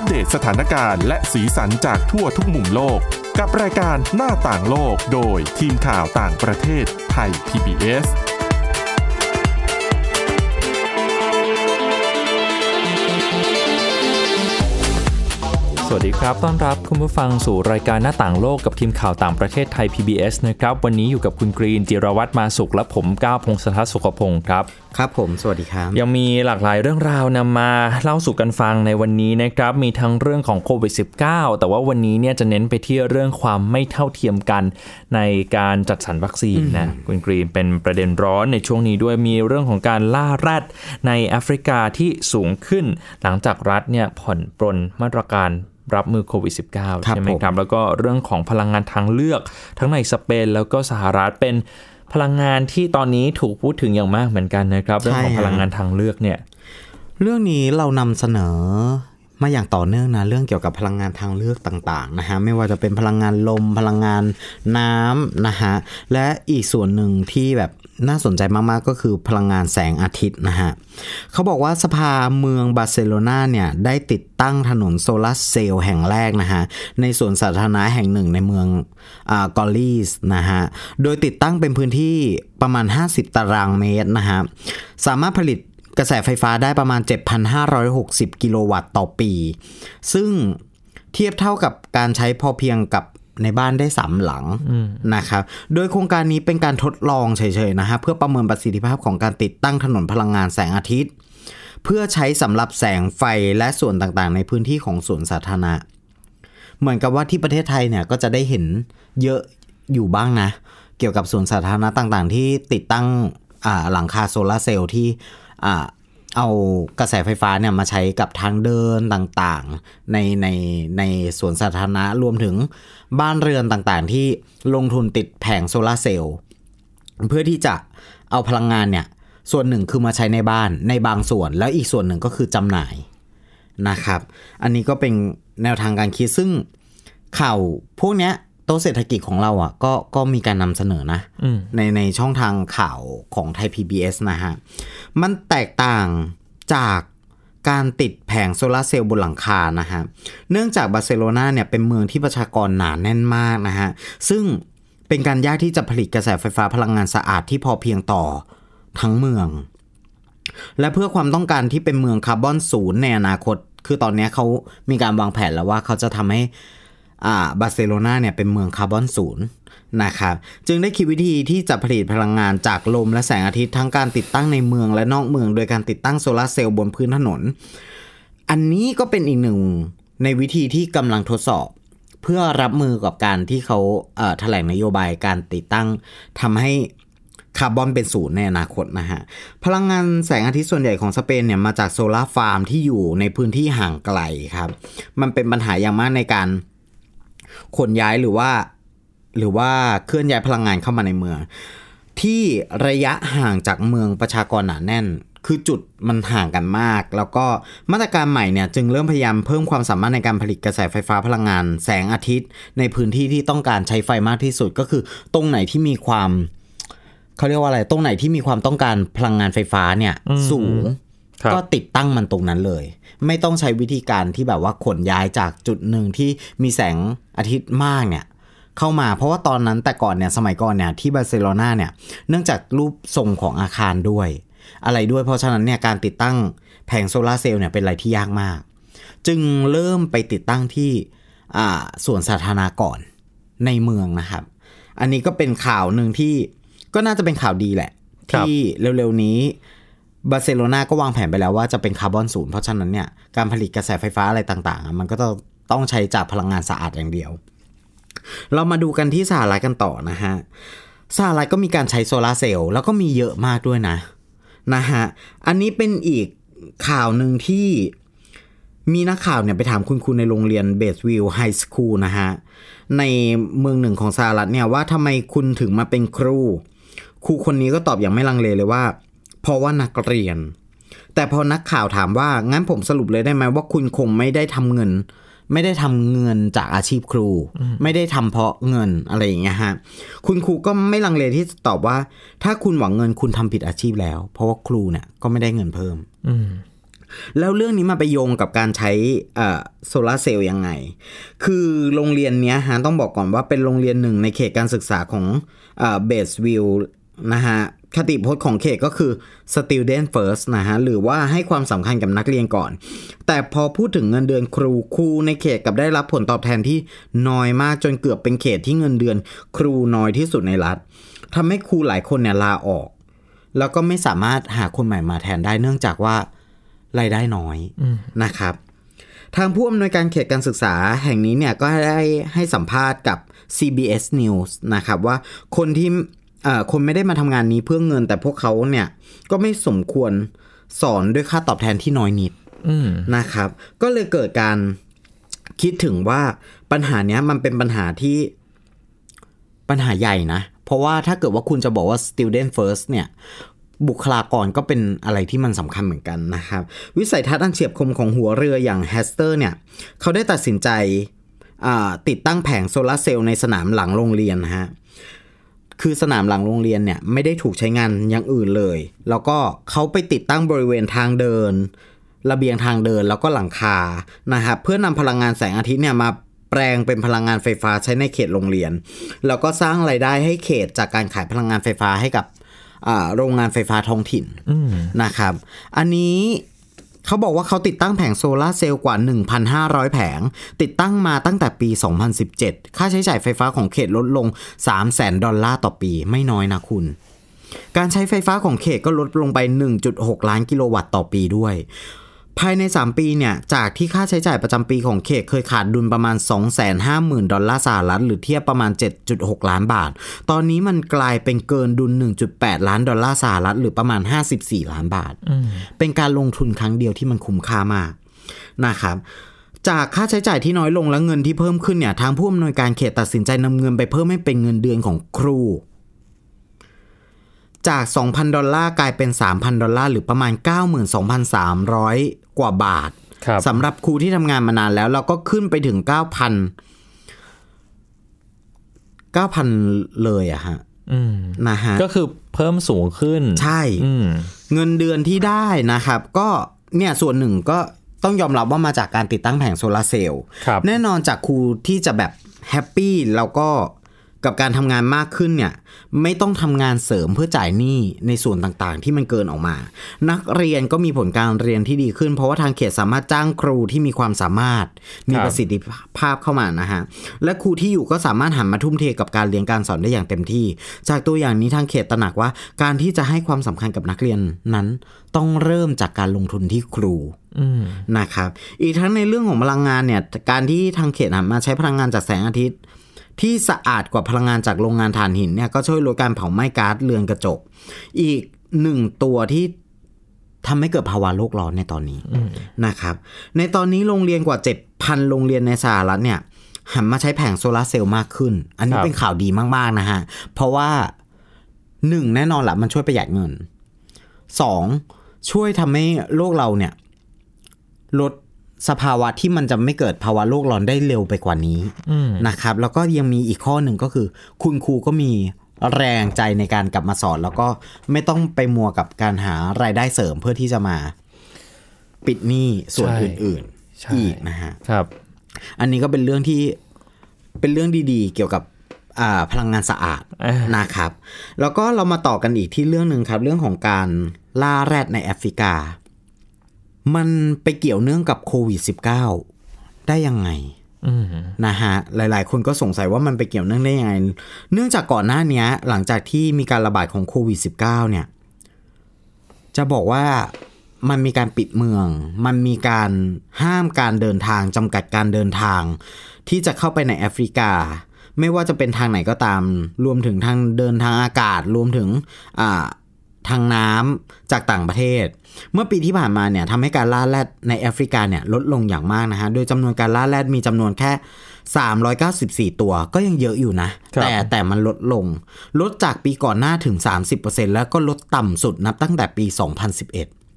อัปเดตสถานการณ์และสีสันจากทั่วทุกมุมโลก กับรายการหน้าต่างโลกโดยทีมข่าวต่างประเทศไทย PBS สวัสดีครับ ต้อนรับคุณผู้ฟังสู่รายการหน้าต่างโลกกับทีมข่าวต่างประเทศไทย PBS นะครับ วันนี้อยู่กับคุณกรีนจิรวัตรมาสุขและผมก้าวพงศธรสุขพงศ์ครับครับผม สวัสดีครับ ยังมีหลากหลายเรื่องราวนำมาเล่าสู่กันฟังในวันนี้นะครับ มีทั้งเรื่องของโควิด -19 แต่ว่าวันนี้เนี่ยจะเน้นไปที่เรื่องความไม่เท่าเทียมกันในการจัดสรรวัคซีนนะคุณกรีนเป็นประเด็นร้อนในช่วงนี้ด้วยมีเรื่องของการล่าแรดในแอฟริกาที่สูงขึ้น หลังจากรัฐเนี่ยผ่อนปรนมาตรการรับมือโควิด -19 ครับใช่ไหมผมครับ แล้วก็เรื่องของพลังงานทางเลือก ทั้งในสเปนแล้วก็สหรัฐเป็น พลังงานที่ตอนนี้ถูกพูดถึงอย่างมากเหมือนกันนะครับ เรื่องของใช่ฮะพลังงานทางเลือกเนี่ย เรื่องนี้เรานำเสนอมาอย่างต่อเนื่องนะเรื่องเกี่ยวกับพลังงานทางเลือกต่างๆนะฮะไม่ว่าจะเป็นพลังงานลมพลังงานน้ำนะฮะและอีกส่วนหนึ่งที่แบบ น่าสนใจมาก ๆ ก็คือพลังงานแสงอาทิตย์นะฮะเขาบอกว่าสภาเมืองบาร์เซโลนาเนี่ย ได้ติดตั้งถนนโซลาร์เซลล์แห่งแรกนะฮะ ในสวนสาธารณะแห่งหนึ่งในเมืองอากอลลีสนะฮะ โดยติดตั้งเป็นพื้นที่ประมาณ 50 ตารางเมตรนะฮะ สามารถผลิตกระแสไฟฟ้าได้ประมาณ 7,560 กิโลวัตต์ต่อปี ซึ่งเทียบเท่ากับการใช้พอเพียงกับ ในบ้านได้สามหลังนะครับ โดยโครงการนี้เป็นการทดลองเฉยๆนะฮะเพื่อประเมินประสิทธิภาพของการติดตั้งถนนพลังงานแสงอาทิตย์ เพื่อใช้สำหรับแสงไฟและส่วนต่างๆ ในพื้นที่ของสวนสาธารณะ เหมือนกับว่าที่ประเทศไทยเนี่ยก็จะได้เห็นเยอะอยู่บ้างนะ เกี่ยวกับสวนสาธารณะต่างๆ ที่ติดตั้งอ่าหลังคาโซลาร์เซลล์ที่อ่า เอากระแสไฟฟ้าเนี่ยมาใช้กับทางเดินต่างๆ ในในในสวนสาธารณะรวมถึงบ้านเรือนต่างๆ ที่ลงทุนติดแผงโซลาร์เซลล์เพื่อที่จะเอาพลังงานเนี่ย ส่วนหนึ่งคือมาใช้ในบ้านในบางส่วน แล้วอีกส่วนหนึ่งก็คือจำหน่ายนะครับ อันนี้ก็เป็นแนวทางการคิดซึ่งข่าวพวกเนี้ย โต๊ะเศรษฐกิจของเราอะก็ก็มีการนำเสนอนะอืมในในช่องทางข่าวของไทย PBS นะฮะ มันแตกต่างจากการติดแผงโซลาร์เซลล์บนหลังคานะฮะ เนื่องจากบาร์เซโลนาเนี่ยเป็นเมืองที่ประชากรหนาแน่นมากนะฮะ ซึ่งเป็นการยากที่จะผลิตกระแสไฟฟ้าพลังงานสะอาดที่พอเพียงต่อทั้งเมือง และเพื่อความต้องการที่เป็นเมืองคาร์บอนศูนย์ในอนาคต คือตอนเนี้ยเขามีการวางแผนแล้วว่าเขาจะทำให้อ่า บาร์เซโลนาเนี่ยเป็นเมืองคาร์บอนศูนย์นะครับจึงได้คิดวิธีที่จะผลิตพลังงานจากลมและแสงอาทิตย์ทั้งการติดตั้งในเมืองและนอกเมือง โดยการติดตั้งโซลาร์เซลล์บนพื้นถนน อันนี้ก็เป็นอีกหนึ่งในวิธีที่กำลังทดสอบ เพื่อรับมือกับการที่เขาแถลงนโยบายการติดตั้งทำให้คาร์บอนเป็นศูนย์ในอนาคตนะฮะ พลังงานแสงอาทิตย์ส่วนใหญ่ของสเปนเนี่ยมาจากโซลาร์ฟาร์มที่อยู่ในพื้นที่ห่างไกลครับ มันเป็นปัญหาอย่างมากในการ ขนย้ายหรือว่า หรือว่าเคลื่อนย้ายพลังงานเข้ามาในเมือง ที่ระยะห่างจากเมืองประชากรหนาแน่น คือจุดมันห่างกันมาก แล้วก็มาตรการใหม่เนี่ยจึงเริ่มพยายามเพิ่มความสามารถในการผลิตกระแสไฟฟ้าพลังงาน แสงอาทิตย์ ในพื้นที่ที่ต้องการใช้ไฟมากที่สุดก็คือ ตรงไหนที่มีความเขาเรียกว่าอะไร ตรงไหนที่มีความต้องการพลังงานไฟฟ้าเนี่ยสูงครับ ก็ติดตั้งมันตรงนั้นเลย ไม่ต้องใช้วิธีการที่แบบว่าขนย้ายจากจุดหนึ่งที่มีแสงอาทิตย์มากเนี่ยเข้ามาเพราะว่าตอนนั้นแต่ก่อนเนี่ยสมัยก่อนเนี่ยที่บาร์เซโลนาเนี่ยเนื่องจากรูปทรงของอาคารด้วย อะไรด้วยเพราะฉะนั้นเนี่ยการติดตั้งแผงโซลาร์เซลล์เนี่ยเป็นอะไรที่ยากมาก จึงเริ่มไปติดตั้งที่อ่าส่วนสาธารณะก่อนในเมืองนะครับ อันนี้ก็เป็นข่าวหนึ่งที่ก็น่าจะเป็นข่าวดีแหละครับที่เร็วๆนี้ บาร์เซโลนาก็วางแผนไปแล้วว่าจะเป็นคาร์บอนศูนย์เพราะฉะนั้นเนี่ยการผลิตกระแสไฟฟ้าอะไรต่างๆ มันก็ต้องต้องใช้จากพลังงานสะอาดอย่างเดียว เรามาดูกันที่สหรัฐกันต่อนะฮะสหรัฐก็มีการใช้โซลาร์เซลล์แล้วก็มีเยอะมากด้วยนะนะฮะอันนี้เป็นอีกข่าวหนึ่งที่มีนักข่าวเนี่ยไปถามคุณครูในโรงเรียนเบสวิลล์ไฮสคูลนะฮะ ในเมืองหนึ่งของสหรัฐเนี่ยว่าทำไมคุณถึงมาเป็นครู ครูคนนี้ก็ตอบอย่างไม่ลังเลเลยว่า เพราะว่านักเรียน แต่พอนักข่าวถามว่า งั้นผมสรุปเลยได้ไหมว่าคุณคงไม่ได้ทำเงิน ไม่ได้ทำเงินจากอาชีพครู ไม่ได้ทำเพราะเงินอะไรอย่างเงี้ยฮะ คุณครูก็ไม่ลังเลที่จะตอบว่า ถ้าคุณหวังเงินคุณทำผิดอาชีพแล้ว เพราะว่าครูเนี่ยก็ไม่ได้เงินเพิ่มอืมแล้วเรื่องนี้มาไปโยงกับการใช้โซลาเซลล์ยังไง คือโรงเรียนเนี้ยฮะต้องบอกก่อนว่าเป็นโรงเรียนหนึ่งในเขตการศึกษาของเบสวิลนะฮะ คติพจน์ของเขตก็คือ student first นะฮะ หรือว่าให้ความสำคัญกับนักเรียนก่อน แต่พอพูดถึงเงินเดือนครูครูในเขตกับได้รับผลตอบแทนที่น้อยมากจนเกือบเป็นเขตที่เงินเดือนครูน้อยที่สุดในรัฐทำให้ครูหลายคนเนี่ยลาออก แล้วก็ไม่สามารถหาคนใหม่มาแทนได้เนื่องจากว่ารายได้น้อยนะครับ ทางผู้อำนวยการเขตการศึกษาแห่งนี้เนี่ยก็ได้ให้สัมภาษณ์กับ CBS News นะครับว่าคนที่ คนไม่ได้มาทำงานนี้เพื่อเงิน แต่พวกเขาเนี่ยก็ไม่สมควรสอนด้วยค่าตอบแทนที่น้อยนิดนะครับ ก็เลยเกิดการคิดถึงว่าปัญหาเนี้ยมันเป็นปัญหาที่ปัญหาใหญ่นะ เพราะว่าถ้าเกิดว่าคุณจะบอกว่า student first เนี่ย บุคลากรก็เป็นอะไรที่มันสำคัญเหมือนกันนะครับ วิสัยทัศน์อันเฉียบคมของหัวเรืออย่างแฮสเตอร์เนี่ย เขาได้ตัดสินใจติดตั้งแผงโซลาเซลล์ในสนามหลังโรงเรียนนะฮะ คือสนามหลังโรงเรียนเนี่ยไม่ได้ถูกใช้งานอย่างอื่นเลย แล้วก็เขาไปติดตั้งบริเวณทางเดิน ระเบียงทางเดินแล้วก็หลังคานะครับเพื่อนำพลังงานแสงอาทิตย์เนี่ยมาแปลงเป็นพลังงานไฟฟ้าใช้ในเขตโรงเรียน แล้วก็สร้างไรายได้ให้เขตจากการขายพลังงานไฟฟ้าให้กับโรงงานไฟฟ้าท้องถิ่นนะครับ อันนี้ เขาบอกว่าเขาติดตั้งแผงโซลาเซลล์กว่า 1,500 แผง ติดตั้งมาตั้งแต่ปี 2017 ค่าใช้จ่ายไฟฟ้าของเขตลดลง 300,000 ดอลลาร์ต่อปีไม่น้อยนะคุณ การใช้ไฟฟ้าของเขตก็ลดลงไป 1.6 ล้านกิโลวัตต์ต่อปีด้วย ภายใน 3 ปีเนี่ย จากที่ค่าใช้จ่ายประจำปีของเขตเคยขาดดุลประมาณ 250,000 ดอลลาร์สหรัฐ หรือเทียบประมาณ 7.6 ล้านบาท ตอนนี้มันกลายเป็นเกินดุล 1.8 ล้านดอลลาร์สหรัฐ หรือประมาณ 54 ล้านบาท เป็นการลงทุนครั้งเดียวที่มันคุ้มค่ามากนะครับจากค่าใช้จ่ายที่น้อยลงและเงินที่เพิ่มขึ้นเนี่ยทางผู้อำนวยการเขตตัดสินใจนำเงินไปเพิ่มให้เป็นเงินเดือนของครู จาก 2,000 ดอลลาร์กลายเป็น 3,000 ดอลลาร์หรือประมาณ 92,300 กว่าบาทสำหรับครูที่ทำงานมานานแล้ว เราก็ขึ้นไปถึง 9,000 9,000 เลยอะฮะนะฮะก็คือเพิ่มสูงขึ้น ใช่เงินเดือนที่ได้นะครับ ก็เนี่ยส่วนหนึ่งก็ต้องยอมรับว่ามาจากการติดตั้งแผงโซลาเซลล์แน่นอนจากครูที่จะแบบ happy แล้วก็ กับการทำงานมากขึ้นเนี่ยไม่ต้องทำงานเสริมเพื่อจ่ายหนี้ในส่วนต่างๆ ที่มันเกินออกมา นักเรียนก็มีผลการเรียนที่ดีขึ้น เพราะว่าทางเขตสามารถจ้างครูที่มีความสามารถ มีประสิทธิภาพเข้ามานะฮะและครูที่อยู่ก็สามารถหันมาทุ่มเทกับการเรียนการสอนได้อย่างเต็มที่ จากตัวอย่างนี้ทางเขตตระหนักว่า การที่จะให้ความสำคัญกับนักเรียนนั้น ต้องเริ่มจากการลงทุนที่ครูนะครับ อีกทั้งในเรื่องของพลังงานเนี่ย การที่ทางเขตหันมาใช้พลังงานจากแสงอาทิตย์ ที่สะอาดกว่าพลังงานจากโรงงานถ่านหินเนี่ยก็ช่วยลดการเผาไหม้ก๊าซเรือนกระจก อีกหนึ่งตัวที่ทำให้เกิดภาวะโลกร้อนในตอนนี้นะครับ ในตอนนี้โรงเรียนกว่าเจ็ดพันโรงเรียนในสหรัฐเนี่ยหันมาใช้แผงโซลาเซลล์มากขึ้น อันนี้เป็นข่าวดีมาก ๆ นะฮะ เพราะว่าหนึ่งแน่นอนหละมันช่วยประหยัดเงินสองช่วยทำให้โลกเราเนี่ย ลด สภาวะที่มันจะไม่เกิดภาวะโลกร้อนได้เร็วไปกว่านี้นะครับ แล้วก็ยังมีอีกข้อหนึ่งก็คือ คุณครูก็มีแรงใจในการกลับมาสอน แล้วก็ไม่ต้องไปมัวกับการหารายได้เสริมเพื่อที่จะมา ปิดหนี้ส่วนอื่นๆอีกนะฮะครับ อันนี้ก็เป็นเรื่องที่เป็นเรื่องดีๆ เกี่ยวกับพลังงานสะอาดนะครับ แล้วก็เรามาต่อกันอีกที่เรื่องหนึ่งครับ เรื่องของการล่าแรดในแอฟริกา มันไปเกี่ยวเนื่องกับโควิด -19 ได้ยังไงนะฮะหลาย ๆ คนก็สงสัยว่ามันไปเกี่ยวเนื่องได้ยังไง เนื่องจากก่อนหน้านี้หลังจากที่มีการระบาดของโควิด -19 เนี่ย จะบอกว่ามันมีการปิดเมือง มันมีการห้ามการเดินทางจำกัดการเดินทาง ที่จะเข้าไปในแอฟริกา ไม่ว่าจะเป็นทางไหนก็ตาม รวมถึงทางเดินทางอากาศ รวมถึง ทางน้ำจากต่างประเทศ เมื่อปีที่ผ่านมาเนี่ยทำให้การล่าแรดในแอฟริกาเนี่ยลดลงอย่างมากนะฮะ โดยจำนวนการล่าแรดมีจำนวนแค่ 394 ตัวก็ยังเยอะอยู่นะ แต่แต่มันลดลง ลดจากปีก่อนหน้าถึง 30%แล้วก็ลดต่ำสุดนับตั้งแต่ปี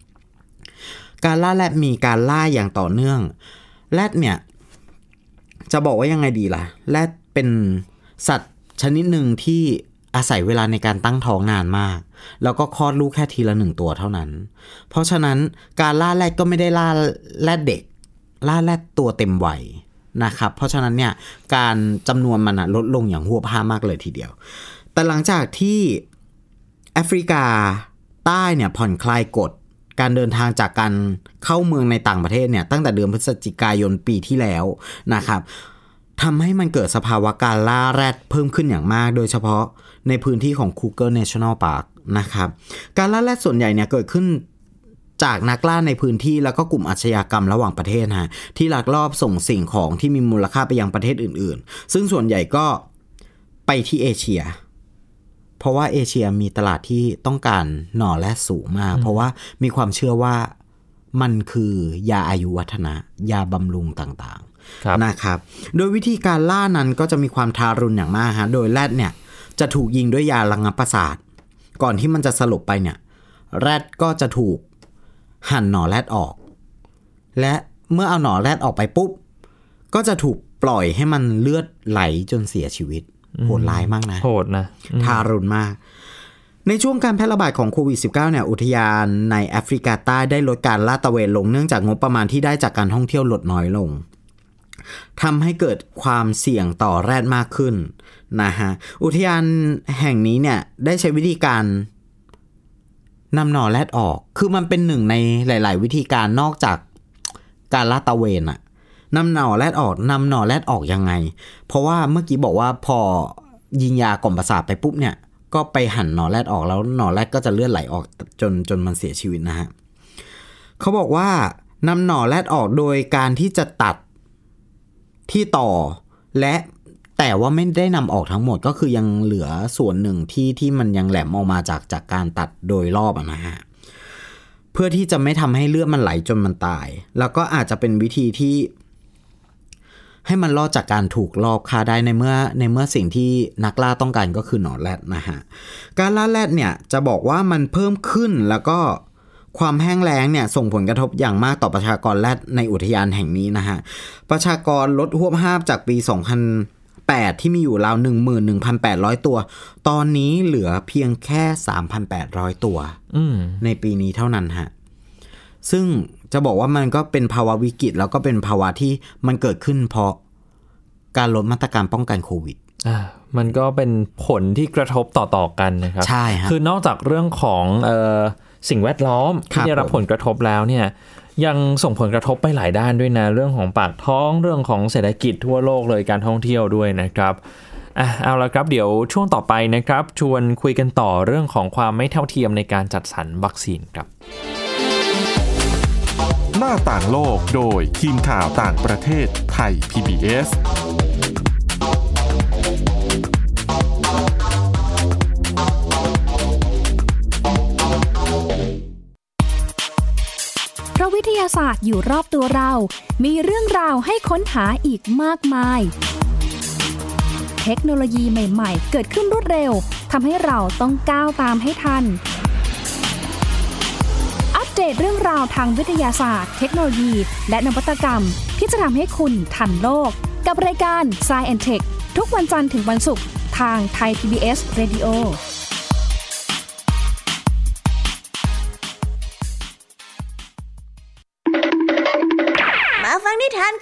2011 การล่าแรดมีการล่าอย่างต่อเนื่อง แรดเนี่ย จะบอกว่ายังไงดีล่ะ แรดเป็นสัตว์ชนิดหนึ่งที่ อาศัยเวลาในการตั้งท้องนานมาก แล้วก็คลอดลูกแค่ทีละหนึ่งตัวเท่านั้น เพราะฉะนั้นการล่าแรดก็ไม่ได้ล่าแรดเด็ก ล่าแรดตัวเต็มวัยนะครับ เพราะฉะนั้นเนี่ยการจำนวนมันลดลงอย่างหัวพามากเลยทีเดียว แต่หลังจากที่แอฟริกาใต้เนี่ยผ่อนคลายกฎการเดินทางจากการเข้าเมืองในต่างประเทศเนี่ยตั้งแต่เดือนพฤศจิกายนปีที่แล้วนะครับทำให้มันเกิดสภาวะการล่าแรดเพิ่มขึ้นอย่างมาก โดยเฉพาะ ในพื้นที่ของ Kruger National Park นะครับ การล่าแรดส่วนใหญ่เนี่ยเกิดขึ้นจากนักล่าในพื้นที่แล้วก็กลุ่มอาชญากรรมระหว่างประเทศฮะที่ลักลอบส่งสิ่งของที่มีมูลค่าไปยังประเทศอื่น ๆ ซึ่งส่วนใหญ่ก็ไปที่เอเชีย เพราะว่าเอเชียมีตลาดที่ต้องการหน่อแรดสูงมาก เพราะว่ามีความเชื่อว่ามันคือยาอายุวัฒนะ ยาบำรุงต่างๆครับนะครับ โดยวิธีการล่านั้นก็จะมีความทารุณอย่างมากฮะ โดยแรดเนี่ย จะถูกยิงด้วยยาระงับประสาท ก่อนที่มันจะสลบไปเนี่ย แรดก็จะถูกหั่นหน่อแรดออก และเมื่อเอาหน่อแรดออกไปปุ๊บ ก็จะถูกปล่อยให้มันเลือดไหลจนเสียชีวิต โหดร้ายมากนะ โหดนะอืมทารุณมาก ในช่วงการแพร่ระบาดของโควิด -19 เนี่ย อุทยานในแอฟริกาใต้ได้ลดการลาดตระเวนลงเนื่องจากงบประมาณที่ได้จากการท่องเที่ยวลดน้อยลง ทำให้เกิดความเสี่ยงต่อแรดมากขึ้นนะฮะอุทยานแห่งนี้เนี่ยได้ใช้วิธีการนำหน่อแรดออก คือมันเป็นหนึ่งในหลาย ๆ วิธีการนอกจากการลาดตะเวนอะนำหน่อแรดออกนำหน่อแรดออกยังไง เพราะว่าเมื่อกี้บอกว่าพอยิงยากล่อมประสาทไปปุ๊บเนี่ยก็ไปหั่นหน่อแรดออกแล้วหน่อแรดก็จะเลือดไหลออกจนจนมันเสียชีวิตนะฮะเขาบอกว่านำหน่อแรดออกโดยการที่จะตัด ที่ต่อและแต่ว่าไม่ได้นำออกทั้งหมดก็คือยังเหลือส่วนหนึ่งที่ที่มันยังแหลมออกมาจากจากการตัดโดยรอบนะฮะเพื่อที่จะไม่ทำให้เลือดมันไหลจนมันตาย แล้วก็อาจจะเป็นวิธีที่ ให้มันรอดจากการถูกลอบฆ่าได้ในเมื่อในเมื่อสิ่งที่นักล่าต้องการก็คือหนอนแรดนะฮะการล่าแรดเนี่ยจะบอกว่ามันเพิ่มขึ้นแล้วก็ ความแห้งแล้งเนี่ยส่งผลกระทบอย่างมากต่อประชากรแรดในอุทยานแห่งนี้นะฮะ ประชากรลดหวบห้าบจากปี 2008 ที่มีอยู่ราว 11,800 ตัว ตอนนี้เหลือเพียงแค่ 3,800 ตัวอืมในปีนี้เท่านั้นฮะ ซึ่งจะบอกว่ามันก็เป็นภาวะวิกฤตแล้วก็เป็นภาวะที่มันเกิดขึ้นเพราะการลดมาตรการป้องกันโควิดอ่ามันก็เป็นผลที่กระทบต่อๆกันนะครับ ใช่ฮะคือนอกจากเรื่องของเออ สิ่งแวดล้อมครัที่บได้รับผมผลกระทบแล้วเนี่ยยังส่งผลกระทบไปหลายด้านด้วยนะ เรื่องของปากท้องเรื่องของเศรษฐกิจทั่วโลกเลยการท่องเที่ยวด้วยนะครับอะเอาละครับเดี๋ยวช่วงต่อไปนะครับ ชวนคุยกันต่อเรื่องของความไม่เท่าเทียมในการจัดสรรวัคซีนครับ หน้าต่างโลกโดยทีมข่าวต่างประเทศไทย PBS าศาสตร์อยู่รอบตัวเรา มีเรื่องราวให้ค้นหาอีกมากมาย เทคโนโลยีใหม่ ๆ เกิดขึ้นรวดเร็วทำให้เราต้องก้าวตามให้ทัน อัปเดตเรื่องราวทางวิทยาศาสตร์ เทคโนโลยี และนวัตกรรมที่จะทำให้คุณทันโลก กับรายการ s c i e n t e c h ทุกวันจันทร์ถึงวันศุกร์ทางไทย PBS Radio ม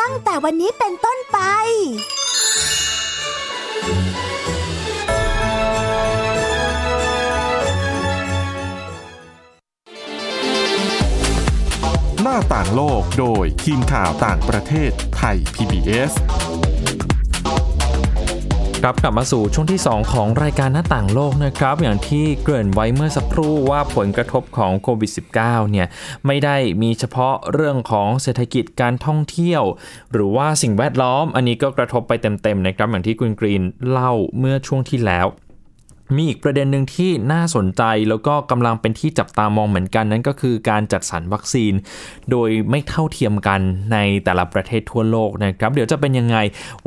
ตั้งแต่วันนี้เป็นต้นไป หน้าต่างโลกโดยทีมข่าวต่างประเทศไทย PBS ครับกลับมาสู่ช่วงที่ 2 ของรายการหน้าต่างโลกนะครับ อย่างที่เกริ่นไว้เมื่อสักครู่ว่าผลกระทบของโควิด -19 เนี่ยไม่ได้มีเฉพาะเรื่องของเศรษฐกิจการท่องเที่ยว หรือว่าสิ่งแวดล้อม อันนี้ก็กระทบไปเต็มๆนะครับอย่างที่คุณกรีนเล่าเมื่อช่วงที่แล้ว มีอีกประเด็นหนึ่งที่น่าสนใจแล้วก็กำลังเป็นที่จับตามองเหมือนกันนั่นก็คือการจัดสรรวัคซีน โดยไม่เท่าเทียมกันในแต่ละประเทศทั่วโลกนะครับ เดี๋ยวจะเป็นยังไง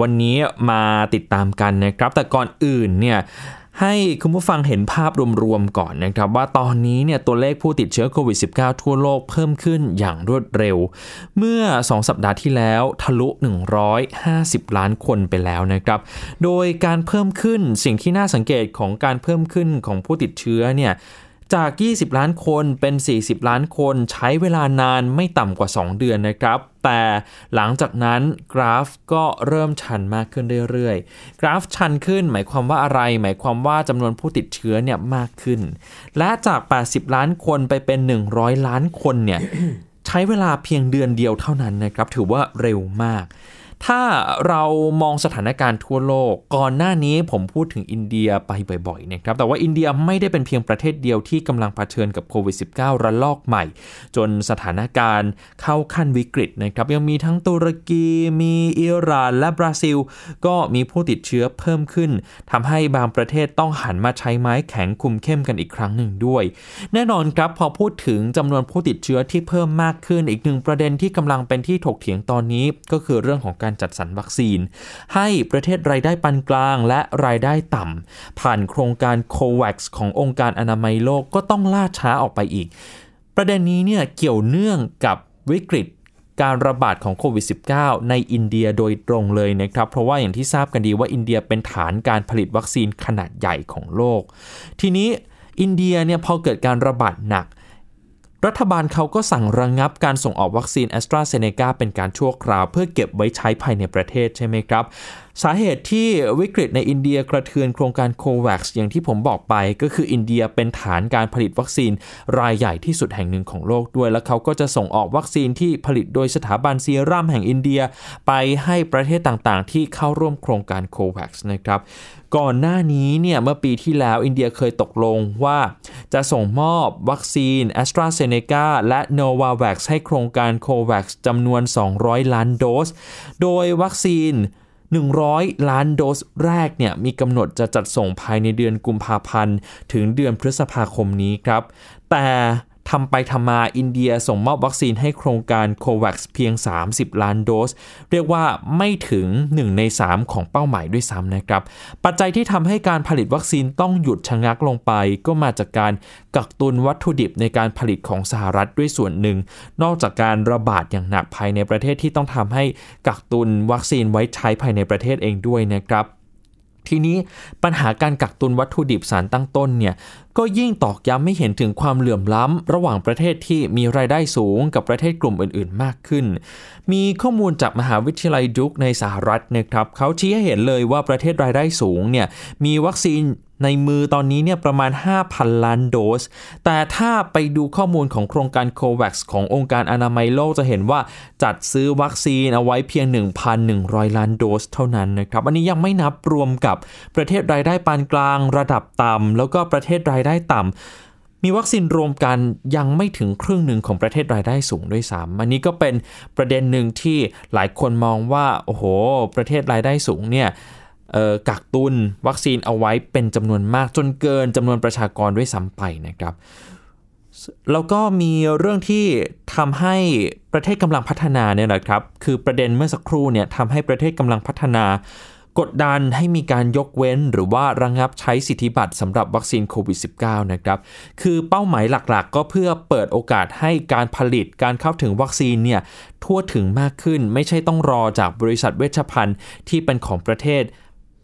วันนี้มาติดตามกันนะครับ แต่ก่อนอื่นเนี่ย ให้คุณผู้ฟังเห็นภาพรวมๆก่อนนะครับว่าตอนนี้เนี่ยตัวเลขผู้ติดเชื้อโควิด -19 ทั่วโลกเพิ่มขึ้นอย่างรวดเร็ว เมื่อ 2 สัปดาห์ที่แล้วทะลุ 150 ล้านคนไปแล้วนะครับ โดยการเพิ่มขึ้นสิ่งที่น่าสังเกตของการเพิ่มขึ้นของผู้ติดเชื้อเนี่ย จาก 20 ล้านคนเป็น 40 ล้านคนใช้เวลานานไม่ต่ำกว่า 2 เดือนนะครับ แต่หลังจากนั้นกราฟก็เริ่มชันมากขึ้นเรื่อยๆ กราฟชันขึ้นหมายความว่าอะไร หมายความว่าจำนวนผู้ติดเชื้อเนี่ยมากขึ้น และจาก 80 ล้านคนไปเป็น 100 ล้านคนเนี่ยใช้เวลาเพียงเดือนเดียวเท่านั้นนะครับ ถือว่าเร็วมาก ถ้าเรามองสถานการณ์ทั่วโลก ก่อนหน้านี้ผมพูดถึงอินเดียไปบ่อยๆนะครับ แต่ว่าอินเดียไม่ได้เป็นเพียงประเทศเดียวที่กำลังเผชิญกับโควิด -19 ระลอกใหม่ จนสถานการณ์เข้าขั้นวิกฤตนะครับ ยังมีทั้งตุรกี มีอิหร่าน และบราซิล ก็มีผู้ติดเชื้อเพิ่มขึ้นทำให้บางประเทศต้องหันมาใช้ไม้แข็งคุมเข้มกันอีกครั้งหนึ่งด้วย แน่นอนครับพอพูดถึงจำนวนผู้ติดเชื้อที่เพิ่มมากขึ้นอีกหนึ่งประเด็นที่กำลังเป็นที่ถกเถียงตอนนี้ก็คือเรื่องของการการจัดสรรวัคซีน ให้ประเทศรายได้ปานกลางและรายได้ต่ำผ่านโครงการ COVAX ขององค์การอนามัยโลกก็ต้องล่าช้าออกไปอีก ประเด็นนี้เนี่ยเกี่ยวเนื่องกับวิกฤตการระบาดของโควิด -19 ในอินเดียโดยตรงเลยนะครับ เพราะว่าอย่างที่ทราบกันดีว่าอินเดียเป็นฐานการผลิตวัคซีนขนาดใหญ่ของโลก ทีนี้อินเดียเนี่ยพอเกิดการระบาดหนัก รัฐบาลเขาก็สั่งระงับการส่งออกวัคซีนแอสตราเซเนกาเป็นการชั่วคราว เพื่อเก็บไว้ใช้ภายในประเทศใช่ไหมครับ สาเหตุที่วิกฤตในอินเดียกระเทือนโครงการโคแวกซ์อย่างที่ผมบอกไปก็คืออินเดียเป็นฐานการผลิตวัคซีนรายใหญ่ที่สุดแห่งหนึ่งของโลกด้วย แล้วเขาก็จะส่งออกวัคซีนที่ผลิตโดยสถาบันซีรัมแห่งอินเดีย ไปให้ประเทศต่างๆ ที่เข้าร่วมโครงการโควัคนะครับก่อนหน้านี้เนี่ยเมื่อปีที่แล้วอินเดียเคยตกลงว่าจะส่งมอบวัคซีน a s t r a z เซ e c a และ Novavax ให้โครงการ COVAX จำนวน 200 ล้านโดส โดยวัคซีน 100 ล้านโดสแรกเนี่ยมีกำหนดจะจัดส่งภายในเดือนกุมภาพันธ์ ถึงเดือนพฤษภาคมนี้ครับ แต่ ทำไปทำมาอินเดียส่งมอบวัคซีนให้โครงการโควัคเพียง 30 ล้านโดส เรียกว่าไม่ถึง 1 ใน 3 ของเป้าหมายด้วยซ้ำนะครับ ปัจจัยที่ทำให้การผลิตวัคซีนต้องหยุดชะงักลงไป ก็มาจากการกักตุนวัตถุดิบในการผลิตของสหรัฐด้วยส่วนหนึ่ง นอกจากการระบาดอย่างหนักภายในประเทศที่ต้องทำให้กักตุนวัคซีนไว้ใช้ภายในประเทศเองด้วยนะครับทีนี้ปัญหาการกักตุนวัตถุดิบสารตั้งต้นเนี่ย ก็ยิ่งตอกย้ำให้เห็นถึงความเหลื่อมล้ำ ระหว่างประเทศที่มีรายได้สูงกับประเทศกลุ่มอื่น ๆ มากขึ้น มีข้อมูลจากมหาวิทยาลัยดุกในสหรัฐนะครับเขาชี้ให้เห็นเลยว่าประเทศรายได้สูงเนี่ยมีวัคซีนในมือตอนนี้เนี่ยประมาณ 5,000 ล้านโดส แต่ถ้าไปดูข้อมูลของโครงการ COVAX ขององค์การอนามัยโลกจะเห็นว่าจัดซื้อวัคซีนเอาไว้เพียง 1,100 ล้านโดสเท่านั้นนะครับ อันนี้ยังไม่นับรวมกับประเทศรายได้ปานกลางระดับต่ำแล้วก็ประเทศรายได้ต่ำมีวัคซีนรวมกันยังไม่ถึงครึ่งหนึ่งของประเทศรายได้สูงด้วยซ้ำอันนี้ก็เป็นประเด็นหนึ่งที่หลายคนมองว่าโอ้โห ประเทศรายได้สูงเนี่ยกักตุนวัคซีนเอาไว้เป็นจำนวนมากจนเกินจำนวนประชากรด้วยซ้ำไปนะครับแล้วก็มีเรื่องที่ทำให้ประเทศกำลังพัฒนาเนี่ยแหละครับ คือประเด็นเมื่อสักครู่เนี่ยทำให้ประเทศกำลังพัฒนา กดดันให้มีการยกเว้นหรือว่าระงงับใช้สิทธิบัตรสำหรับวัคซีนโควิด -19 นะครับ คือเป้าหมายหลักๆ ก็เพื่อเปิดโอกาสให้การผลิตการเข้าถึงวัคซีนเนี่ยทั่วถึงมากขึ้น ไม่ใช่ต้องรอจากบริษัทเวชภัณฑ์ที่เป็นของประเทศ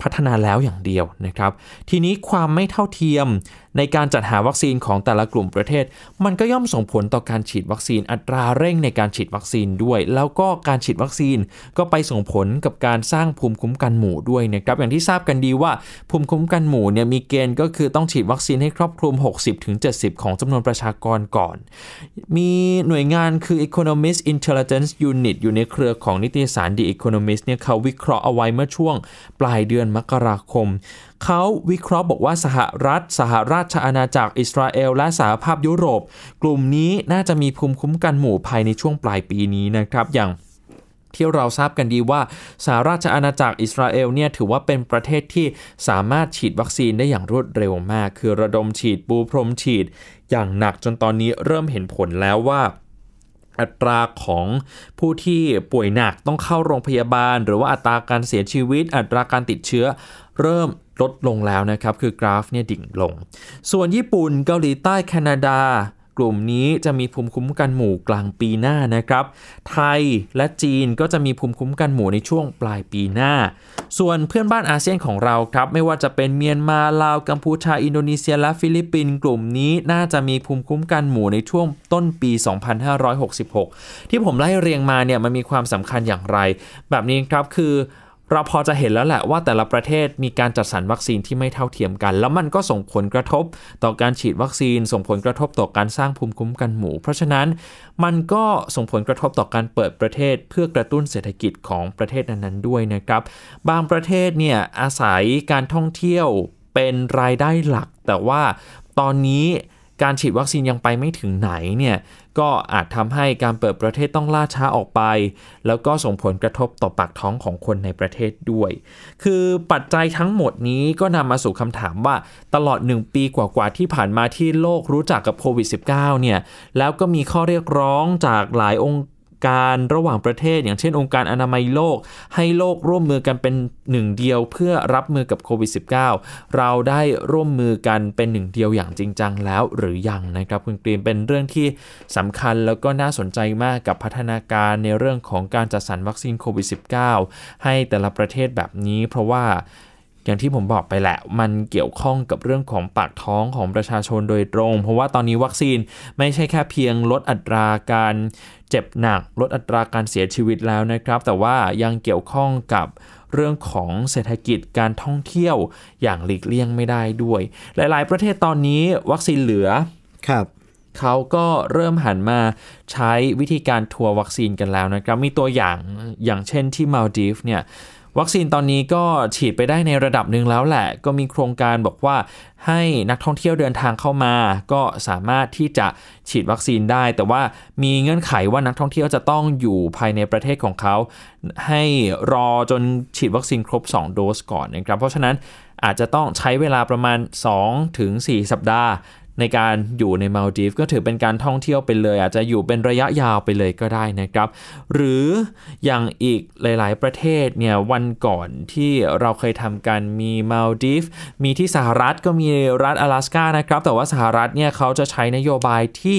พัฒนาแล้วอย่างเดียวนะครับ ทีนี้ความไม่เท่าเทียม ในการจัดหาวัคซีนของแต่ละกลุ่มประเทศ มันก็ย่อมส่งผลต่อการฉีดวัคซีนอัตราเร่งในการฉีดวัคซีนด้วย แล้วก็การฉีดวัคซีนก็ไปส่งผลกับการสร้างภูมิคุ้มกันหมู่ด้วยนะครับอย่างที่ทราบกันดีว่าภูมิคุ้มกันหมู่เนี่ยมีเกณฑ์ก็คือต้องฉีดวัคซีนให้ครอบคลุม 60-70 ของจำนวนประชากรก่อน มีหน่วยงานคือ Economist Intelligence Unit อยู่ในเครือของนิตยสาร The Economist เนี่ยเขาวิเคราะห์เอาไว้เมื่อช่วงปลายเดือนมกราคม เขาวิเคราะห์บอกว่าสหรัฐ สหราชอาณาจักรอิสราเอล และสหภาพยุโรป กลุ่มนี้น่าจะมีภูมิคุ้มกันหมู่ภายในช่วงปลายปีนี้นะครับอย่างที่เราทราบกันดีว่าสหราชอาณาจักรอิสราเอลเนี่ยถือว่าเป็นประเทศที่สามารถฉีดวัคซีนได้อย่างรวดเร็วมาก คือระดมฉีดปูพรมฉีด อย่างหนักจนตอนนี้เริ่มเห็นผลแล้วว่า อัตราของผู้ที่ป่วยหนักต้องเข้าโรงพยาบาล หรือว่าอัตราการเสียชีวิต อัตราการติดเชื้อ เริ่มลดลงแล้วนะครับ คือกราฟเนี่ยดิ่งลง ส่วนญี่ปุ่นเกาหลีใต้แคนาดา กลุ่มนี้จะมีภูมิคุ้มกันหมู่กลางปีหน้านะครับ ไทยและจีนก็จะมีภูมิคุ้มกันหมู่ในช่วงปลายปีหน้า ส่วนเพื่อนบ้านอาเซียนของเราครับ ไม่ว่าจะเป็นเมียนมาลาวกัมพูชา อินโดนีเซียและฟิลิปปินส์กลุ่มนี้น่าจะมีภูมิคุ้มกันหมู่ในช่วงต้นปี 2566 ที่ผมไล่เรียงมาเนี่ยมันมีความสำคัญอย่างไร แบบนี้ครับคือ เราพอจะเห็นแล้วแหละว่าแต่ละประเทศมีการจัดสรรวัคซีนที่ไม่เท่าเทียมกัน แล้วมันก็ส่งผลกระทบต่อการฉีดวัคซีน ส่งผลกระทบต่อการสร้างภูมิคุ้มกันหมู่ เพราะฉะนั้นมันก็ส่งผลกระทบต่อการเปิดประเทศ เพื่อกระตุ้นเศรษฐกิจของประเทศนั้นๆด้วยนะครับ บางประเทศเนี่ยอาศัยการท่องเที่ยวเป็นรายได้หลัก แต่ว่าตอนนี้การฉีดวัคซีนยังไปไม่ถึงไหนเนี่ย ก็อาจทำให้การเปิดประเทศต้องล่าช้าออกไป แล้วก็ส่งผลกระทบต่อปากท้องของคนในประเทศด้วย คือปัจจัยทั้งหมดนี้ก็นำมาสู่คำถามว่าตลอด 1 ปีกว่าๆที่ผ่านมาที่โลกรู้จักกับโควิด -19 เนี่ยแล้วก็มีข้อเรียกร้องจากหลายองค์ การระหว่างประเทศ อย่างเช่นองค์การอนามัยโลก ให้โลกร่วมมือกันเป็นหนึ่งเดียวเพื่อรับมือกับโควิด -19 เราได้ร่วมมือกันเป็นหนึ่งเดียวอย่างจริงจังแล้วหรือยังนะครับคุณกรีนเป็นเรื่องที่สำคัญแล้วก็น่าสนใจมากกับพัฒนาการในเรื่องของการจัดสรรวัคซีนโควิด -19 ให้แต่ละประเทศแบบนี้เพราะว่า อย่างที่ผมบอกไปแหละ มันเกี่ยวข้องกับเรื่องของปากท้องของประชาชนโดยตรง เพราะว่าตอนนี้วัคซีนไม่ใช่แค่เพียงลดอัตราการเจ็บหนัก ลดอัตราการเสียชีวิตแล้วนะครับ แต่ว่ายังเกี่ยวข้องกับเรื่องของเศรษฐกิจการท่องเที่ยวอย่างหลีกเลี่ยงไม่ได้ด้วย หลาย ๆ ประเทศตอนนี้วัคซีนเหลือครับเขาก็เริ่มหันมาใช้วิธีการทัวร์วัคซีนกันแล้วนะครับ มีตัวอย่างอย่างเช่นที่มาลดีฟเนี่ย วัคซีนตอนนี้ก็ฉีดไปได้ในระดับหนึ่งแล้วแหละ ก็มีโครงการบอกว่าให้นักท่องเที่ยวเดินทางเข้ามา ก็สามารถที่จะฉีดวัคซีนได้ แต่ว่ามีเงื่อนไขว่านักท่องเที่ยวจะต้องอยู่ภายในประเทศของเขา ให้รอจนฉีดวัคซีนครบ 2 โดสก่อนนะครับ เพราะฉะนั้นอาจจะต้องใช้เวลาประมาณ 2-4 สัปดาห์ ในการอยู่ในมาลดีฟก็ถือเป็นการท่องเที่ยวไปเลย อาจจะอยู่เป็นระยะยาวไปเลยก็ได้นะครับ หรืออย่างอีกหลาย ๆ ประเทศเนี่ยวันก่อนที่เราเคยทำกันมีมาลดีฟมีที่สหรัฐก็มีรัฐ阿拉斯านะครับ แต่ว่าสหรัฐเนี่ยเขาจะใช้นโยบายที่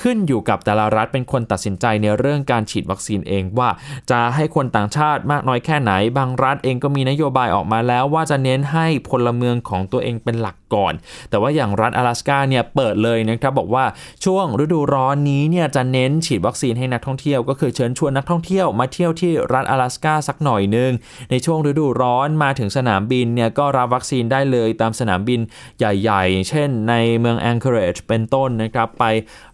ขึ้นอยู่กับแต่ละรัฐเป็นคนตัดสินใจในเรื่องการฉีดวัคซีนเองว่า จะให้คนต่างชาติมากน้อยแค่ไหน บางรัฐเองก็มีนโยบายออกมาแล้ว ว่าจะเน้นให้พลเมืองของตัวเองเป็นหลัก ก่อน แต่ว่าอย่างรัฐ阿拉斯าเนี่ยเปิดเลยนะครับบอกว่าช่วงฤดูร้อนนี้เนี่ยจะเน้นฉีดวัคซีนให้นักท่องเที่ยวก็คือเชิญชวนนักท่องเที่ยวมาเที่ยวที่รัฐ阿拉斯าสักหน่อยนึง ในช่วงฤดูร้อนมาถึงสนามบินเนี่ยก็รับวัคซีนได้เลยตามสนามบินใหญ่ๆ เช่นในเมืองแองเกอร์จเป็นต้นนะครับไป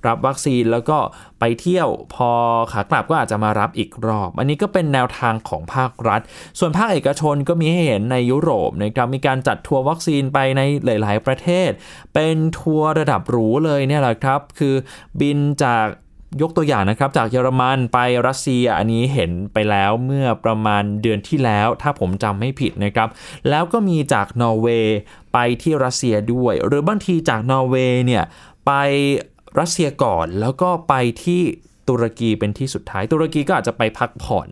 รับวัคซีนแล้วก็ไปเที่ยวพอขากลับก็อาจจะมารับอีกรอบ อันนี้ก็เป็นแนวทางของภาครัฐ ส่วนภาคเอกชนก็มีให้เห็นในยุโรปนะครับมีการจัดทัวร์วัคซีนไปในหลาย ๆ ประเทศ เป็นทัวร์ระดับหรูเลยเนี่ยแหละครับ คือบินจากยกตัวอย่างนะครับจากเยอรมันไปรัสเซียอันนี้เห็นไปแล้วเมื่อประมาณเดือนที่แล้ว ถ้าผมจำไม่ผิดนะครับ แล้วก็มีจากนอร์เวย์ไปที่รัสเซียด้วย หรือบางทีจากนอร์เวย์เนี่ยไป รัสเซียก่อนแล้วก็ไปที่ตุรกีเป็นที่สุดท้าย ตุรกีก็อาจจะไปพักผ่อน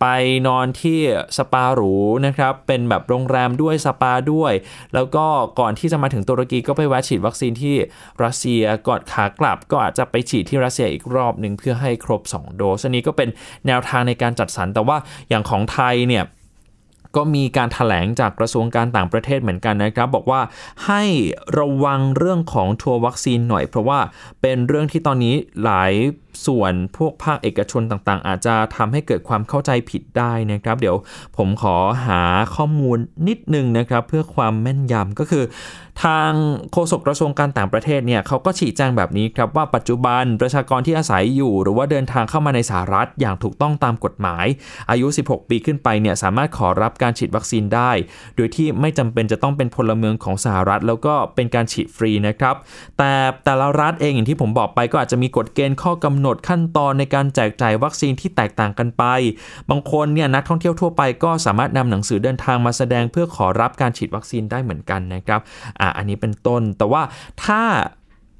ไปนอนที่สปาหรูนะครับ เป็นแบบโรงแรมด้วยสปาด้วย แล้วก็ก่อนที่จะมาถึงตุรกีก็ไปแวะฉีดวัคซีนที่รัสเซียก่อนขากลับ ก็อาจจะไปฉีดที่รัสเซียอีกรอบหนึ่งเพื่อให้ครบ 2 โดสอันนี้ก็เป็นแนวทางในการจัดสรรแต่ว่าอย่างของไทยเนี่ย ก็มีการถแถลงจากกระทรวงการต่างประเทศเหมือนกันนะครับ บอกว่าให้ระวังเรื่องของทัวร์วัคซีนหน่อย เพราะว่าเป็นเรื่องที่ตอนนี้หลายส่วนพวกภาคเอกชนต่างๆ อาจจะทำให้เกิดความเข้าใจผิดได้นะครับ เดี๋ยวผมขอหาข้อมูลนิดนึงนะครับ เพื่อความแม่นยำก็คือ ทางโฆษกกระทรวงการต่างประเทศเนี่ยเขาก็ชี้แจงแบบนี้ครับว่าปัจจุบันประชากรที่อาศัยอยู่ หรือว่าเดินทางเข้ามาในสหรัฐอย่างถูกต้องตามกฎหมาย อายุ 16 ปีขึ้นไปเนี่ยสามารถขอรับการฉีดวัคซีนได้ โดยที่ไม่จำเป็นจะต้องเป็นพลเมืองของสหรัฐ แล้วก็เป็นการฉีดฟรีนะครับ แต่แต่ละรัฐเองอย่างที่ผมบอกไปก็อาจจะมีกฎเกณฑ์ข้อกำำหนดขั้นตอนในการแจกจ่ายวัคซีนที่แตกต่างกันไป บางคนเนี่ยนักท่องเที่ยวทั่วไปก็สามารถนำหนังสือเดินทางมาแสดงเพื่อขอรับการฉีดวัคซีนได้เหมือนกันนะครับอะอันนี้เป็นต้น แต่ว่าถ้า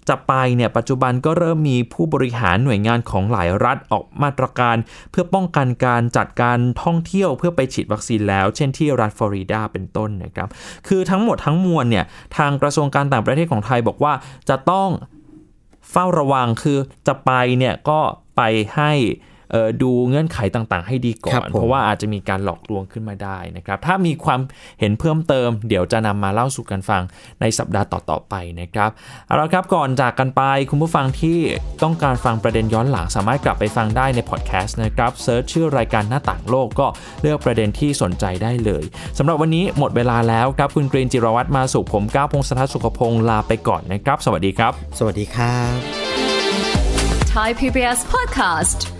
จะไปเนี่ยปัจจุบันก็เริ่มมีผู้บริหารหน่วยงานของหลายรัฐออกมาตรการ เพื่อป้องกันการจัดการท่องเที่ยวเพื่อไปฉีดวัคซีนแล้ว เช่นที่รัฐฟลอริดาเป็นต้นนะครับ คือทั้งหมดทั้งมวลเนี่ยทางกระทรวงการต่างประเทศของไทยบอกว่าจะต้อง เฝ้าระวังคือจะไปเนี่ยก็ไปให้ ดูเงื่อนไขต่างๆ ให้ดีก่อครันบผมเพราะว่าอาจจะมีการหลอกลวงขึ้นมาได้นะครับ ถ้ามีความเห็นเพิ่มเติม เดี๋ยวจะนำมาเล่าสู่กันฟังในสัปดาห์ต่อๆไปนะครับเอาละครับก่อนจากกันไปคุณผู้ฟังที่ต้องการฟังประเด็นย้อนหลังสามารถกลับไปฟังได้ในพอดแคสต์นะครับเซิร์ชชื่อรายการหน้าต่างโลกก็เลือกประเด็นที่สนใจได้เลยสำหรับวันนี้หมดเวลาแล้วครับคุณกรีนจิรวัตรมาสุขผมก้าวพงศธรสุขพงศ์ลาไปก่อนนะครับ สวัสดีครับ สวัสดีครับ Thai PBS podcast.